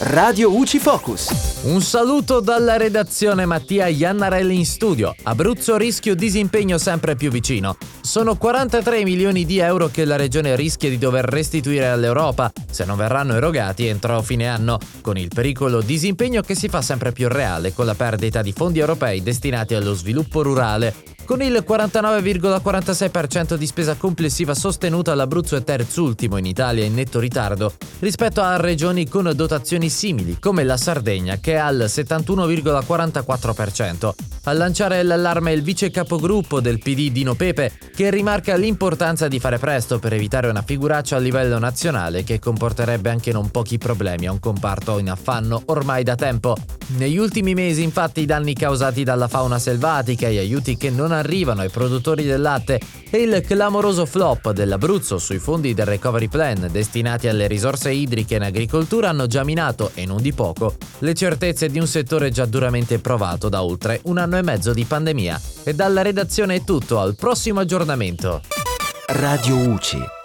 Radio UCI Focus. Un saluto dalla redazione Mattia Iannarelli in studio. Abruzzo rischio disimpegno sempre più vicino. Sono 43 milioni di euro che la regione rischia di dover restituire all'Europa se non verranno erogati entro fine anno, con il pericolo disimpegno che si fa sempre più reale con la perdita di fondi europei destinati allo sviluppo rurale con il 49,46% di spesa complessiva sostenuta l'Abruzzo è terzultimo in Italia in netto ritardo rispetto a regioni con dotazioni simili come la Sardegna che è al 71,44%. A lanciare l'allarme il vice capogruppo del PD Dino Pepe che rimarca l'importanza di fare presto per evitare una figuraccia a livello nazionale che comporterebbe anche non pochi problemi a un comparto in affanno ormai da tempo. Negli ultimi mesi infatti i danni causati dalla fauna selvatica gli aiuti che non arrivano ai produttori del latte e il clamoroso flop dell'Abruzzo sui fondi del Recovery Plan destinati alle risorse idriche in agricoltura hanno già minato, e non di poco, le certezze di un settore già duramente provato da oltre un anno e mezzo di pandemia. E dalla redazione è tutto, al prossimo aggiornamento. Radio UCI